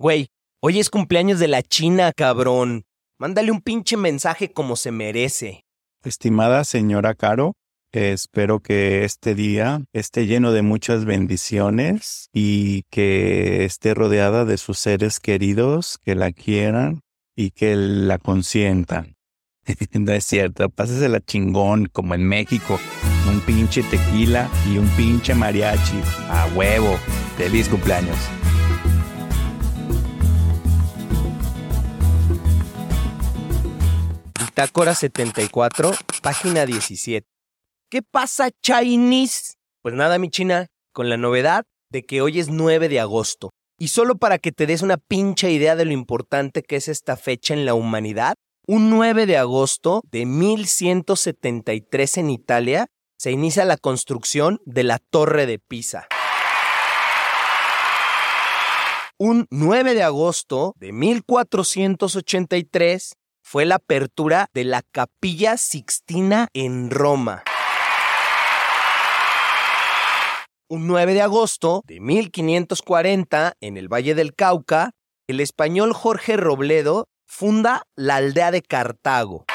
Güey, hoy es cumpleaños de la China, cabrón. Mándale un pinche mensaje como se merece. Estimada señora Caro, espero que este día esté lleno de muchas bendiciones y que esté rodeada de sus seres queridos que la quieran y que la consientan. no es cierto, pásesela chingón como en México. Un pinche tequila y un pinche mariachi. A huevo. Feliz cumpleaños. Bitácora 74, página 17. ¿Qué pasa, Chinese? Pues nada, mi china, con la novedad de que hoy es 9 de agosto. Y solo para que te des una pinche idea de lo importante que es esta fecha en la humanidad, un 9 de agosto de 1173 en Italia se inicia la construcción de la Torre de Pisa. Un 9 de agosto de 1483 fue la apertura de la Capilla Sixtina en Roma. Un 9 de agosto de 1540, en el Valle del Cauca, el español Jorge Robledo funda la aldea de Cartago.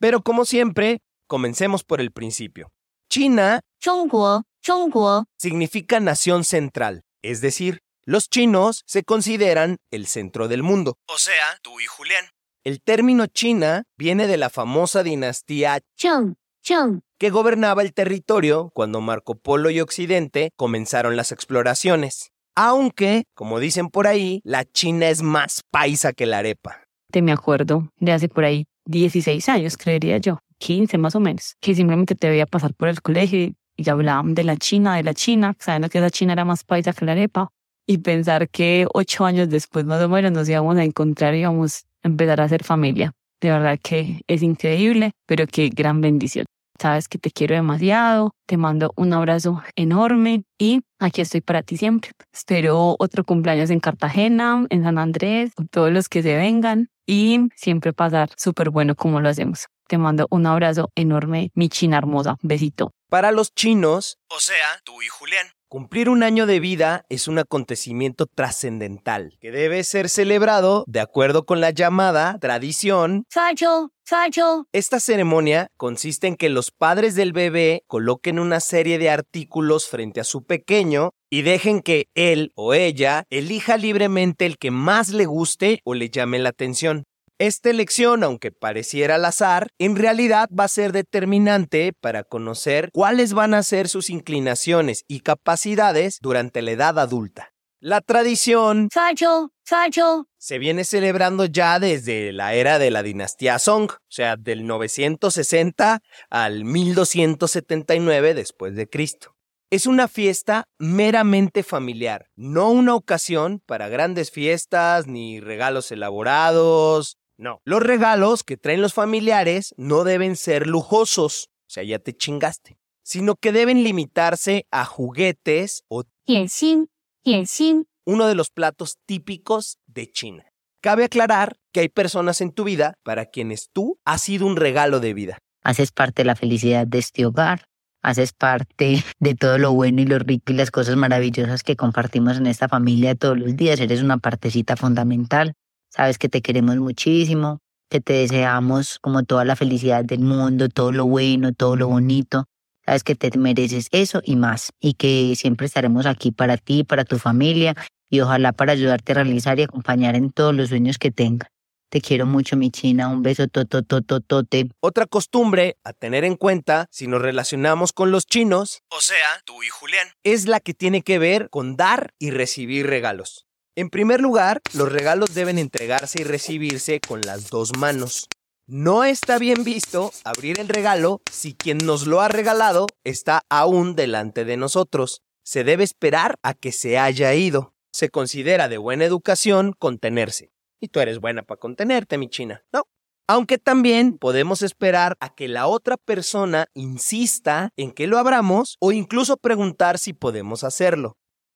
Pero como siempre, comencemos por el principio. China 中国，中国， significa nación central, es decir, los chinos se consideran el centro del mundo. O sea, tú y Julián. El término China viene de la famosa dinastía 郑郑 que gobernaba el territorio cuando Marco Polo y Occidente comenzaron las exploraciones. Aunque, como dicen por ahí, la China es más paisa que la arepa. te me acuerdo de hace por ahí 16 años, creería yo, 15 más o menos, que simplemente te veía pasar por el colegio y, y hablaban de la China, de la China, sabiendo que esa China era más paisa que la arepa, y pensar que ocho años después más o menos nos íbamos a encontrar y íbamos a empezar a hacer familia. De verdad que es increíble, pero qué gran bendición. Sabes que te quiero demasiado, te mando un abrazo enorme y aquí estoy para ti siempre. Espero otro cumpleaños en Cartagena, en San Andrés, con todos los que se vengan y siempre pasar súper bueno como lo hacemos. Te mando un abrazo enorme, mi china hermosa. Besito. Para los chinos, o sea, tú y Julián, Cumplir un año de vida es un acontecimiento trascendental que debe ser celebrado de acuerdo con la llamada tradición. Sancho, Sancho. Esta ceremonia consiste en que los padres del bebé coloquen una serie de artículos frente a su pequeño y dejen que él o ella elija libremente el que más le guste o le llame la atención. Esta elección, aunque pareciera al azar, en realidad va a ser determinante para conocer cuáles van a ser sus inclinaciones y capacidades durante la edad adulta. La tradición Sancho, Sancho. se viene celebrando ya desde la era de la dinastía Song, o sea, del 960 al 1279 después de Cristo. Es una fiesta meramente familiar, no una ocasión para grandes fiestas ni regalos elaborados, no. Los regalos que traen los familiares no deben ser lujosos, o sea, ya te chingaste, sino que deben limitarse a juguetes o tianxin, tianxin, uno de los platos típicos de China. Cabe aclarar que hay personas en tu vida para quienes tú has sido un regalo de vida. Haces parte de la felicidad de este hogar, haces parte de todo lo bueno y lo rico y las cosas maravillosas que compartimos en esta familia todos los días, eres una partecita fundamental sabes que te queremos muchísimo, que te deseamos como toda la felicidad del mundo, todo lo bueno, todo lo bonito, sabes que te mereces eso y más, y que siempre estaremos aquí para ti, para tu familia, y ojalá para ayudarte a realizar y acompañar en todos los sueños que tengas. Te quiero mucho, mi china. Un beso tototototote. Otra costumbre a tener en cuenta si nos relacionamos con los chinos, o sea, tú y Julián, es la que tiene que ver con dar y recibir regalos. En primer lugar, los regalos deben entregarse y recibirse con las dos manos. No está bien visto abrir el regalo si quien nos lo ha regalado está aún delante de nosotros. Se debe esperar a que se haya ido. Se considera de buena educación contenerse. Y tú eres buena para contenerte, mi china. No. Aunque también podemos esperar a que la otra persona insista en que lo abramos o incluso preguntar si podemos hacerlo.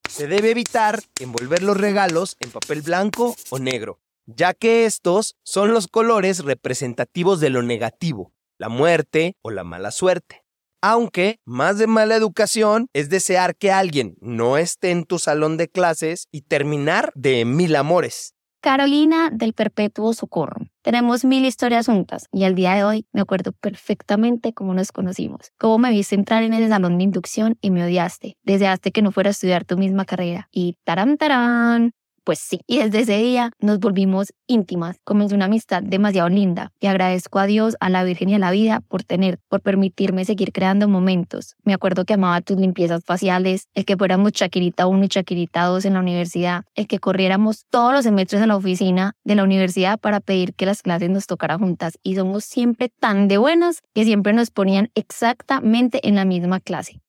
Se debe evitar envolver los regalos en papel blanco o negro, ya que estos son los colores representativos de lo negativo, la muerte o la mala suerte. Aunque más de mala educación es desear que alguien no esté en tu salón de clases y terminar de mil amores. Carolina del Perpetuo Socorro. Tenemos mil historias juntas y al día de hoy me acuerdo perfectamente cómo nos conocimos, cómo me viste entrar en ese salón de inducción y me odiaste, deseaste que no fuera a estudiar tu misma carrera y tarán tarán, pues sí, y desde ese día nos volvimos íntimas. Comenzó una amistad demasiado linda y agradezco a Dios, a la Virgen y a la vida por tener, por permitirme seguir creando momentos. Me acuerdo que amaba tus limpiezas faciales, el que fuéramos Chaquirita 1 y Chaquirita 2 en la universidad, el que corriéramos todos los semestres en la oficina de la universidad para pedir que las clases nos tocaran juntas y somos siempre tan de buenas que siempre nos ponían exactamente en la misma clase.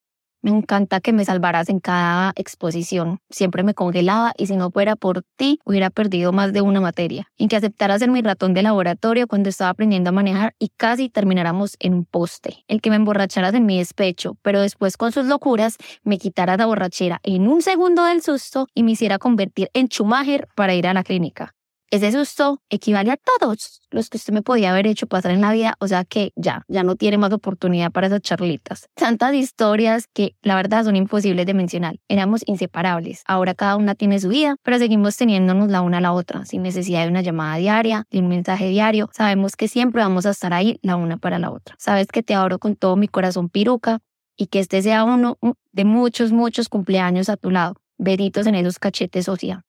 Me encanta que me salvaras en cada exposición. Siempre me congelaba y si no fuera por ti, hubiera perdido más de una materia. En que aceptaras ser mi ratón de laboratorio cuando estaba aprendiendo a manejar y casi termináramos en un poste. El que me emborracharas en mi despecho, pero después con sus locuras me quitaras la borrachera en un segundo del susto y me hiciera convertir en Schumacher para ir a la clínica. Ese susto equivale a todos los que usted me podía haber hecho pasar en la vida, o sea que ya, ya no tiene más oportunidad para esas charlitas. Tantas historias que la verdad son imposibles de mencionar. Éramos inseparables. Ahora cada una tiene su vida, pero seguimos teniéndonos la una a la otra, sin necesidad de una llamada diaria, de un mensaje diario. Sabemos que siempre vamos a estar ahí la una para la otra. Sabes que te adoro con todo mi corazón piruca y que este sea uno de muchos, muchos cumpleaños a tu lado. Beditos en esos cachetes, Socia.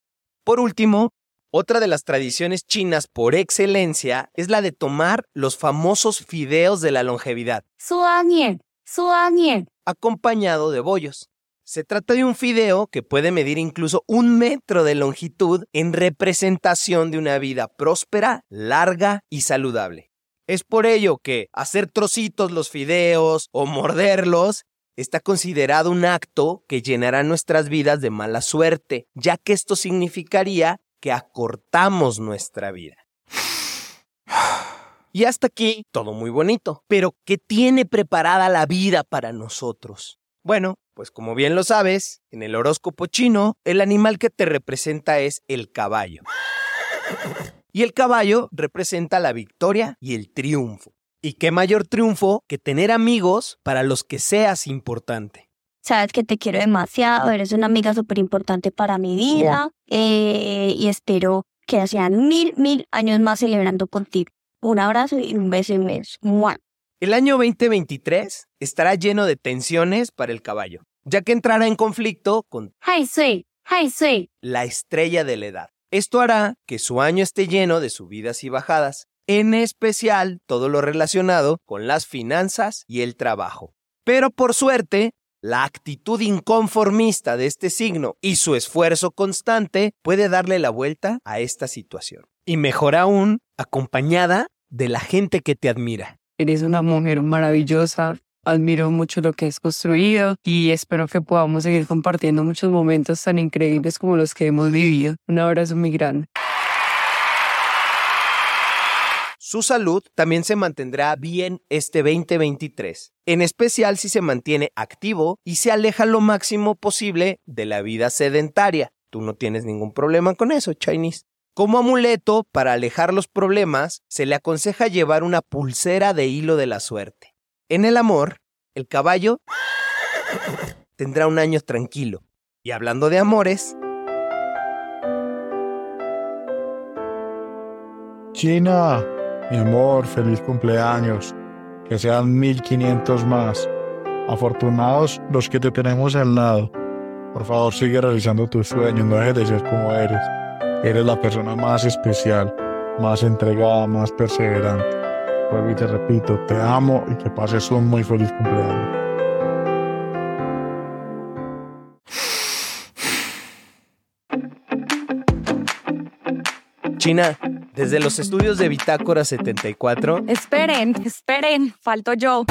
Por último, otra de las tradiciones chinas por excelencia es la de tomar los famosos fideos de la longevidad, acompañado de bollos. Se trata de un fideo que puede medir incluso un metro de longitud en representación de una vida próspera, larga y saludable. Es por ello que hacer trocitos los fideos o morderlos está considerado un acto que llenará nuestras vidas de mala suerte, ya que esto significaría que acortamos nuestra vida. Y hasta aquí, todo muy bonito. Pero, ¿qué tiene preparada la vida para nosotros? Bueno, pues como bien lo sabes, en el horóscopo chino, el animal que te representa es el caballo. Y el caballo representa la victoria y el triunfo. ¿Y qué mayor triunfo que tener amigos para los que seas importante? Sabes que te quiero demasiado, eres una amiga súper importante para mi vida eh, y espero que sean mil, mil años más celebrando contigo. Un abrazo y un beso inmenso. ¡Mua! El año 2023 estará lleno de tensiones para el caballo, ya que entrará en conflicto con Hai Sui, Hai Sui. la estrella de la edad. Esto hará que su año esté lleno de subidas y bajadas, en especial todo lo relacionado con las finanzas y el trabajo. Pero por suerte, la actitud inconformista de este signo y su esfuerzo constante puede darle la vuelta a esta situación. Y mejor aún, acompañada de la gente que te admira. Eres una mujer maravillosa. Admiro mucho lo que has construido y espero que podamos seguir compartiendo muchos momentos tan increíbles como los que hemos vivido. Un abrazo muy grande. Su salud también se mantendrá bien este 2023, en especial si se mantiene activo y se aleja lo máximo posible de la vida sedentaria. Tú no tienes ningún problema con eso, Chinese. Como amuleto para alejar los problemas, se le aconseja llevar una pulsera de hilo de la suerte. En el amor, el caballo tendrá un año tranquilo. Y hablando de amores, China, mi amor, feliz cumpleaños. Que sean 1500 más. Afortunados los que te tenemos al lado. Por favor, sigue realizando tus sueños, no dejes de ser como eres. Eres la persona más especial, más entregada, más perseverante. Vuelvo y te repito, te amo y que pases un muy feliz cumpleaños. China, desde los estudios de Bitácora 74, Esperen, esperen, falto yo.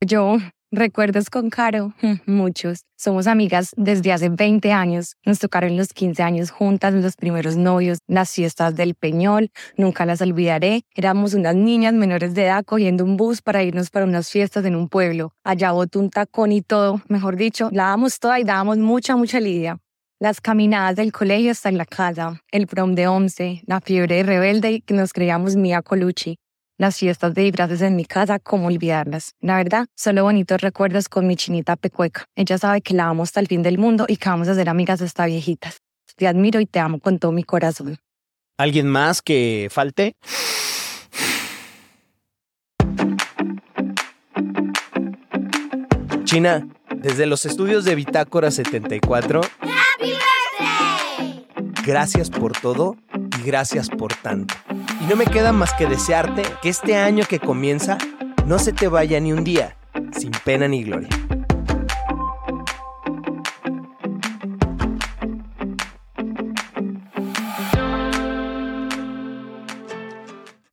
Yo, recuerdos con Caro, muchos. Somos amigas desde hace 20 años. Nos tocaron los 15 años juntas, los primeros novios, las fiestas del Peñol. Nunca las olvidaré. Éramos unas niñas menores de edad cogiendo un bus para irnos para unas fiestas en un pueblo. Allá botó un tacón y todo. Mejor dicho, la dábamos toda y dábamos mucha, mucha lidia. Las caminadas del colegio hasta la casa, el prom de once, la fiebre rebelde que nos creíamos Mia Colucci. las fiestas de disfraces en mi casa, cómo olvidarlas. La verdad, solo bonitos recuerdos con mi chinita pecueca. Ella sabe que la amo hasta el fin del mundo y que vamos a ser amigas hasta viejitas. Te admiro y te amo con todo mi corazón. ¿Alguien más que falte? China, desde los estudios de Bitácora 74. Gracias por todo y gracias por tanto. Y no me queda más que desearte que este año que comienza no se te vaya ni un día sin pena ni gloria.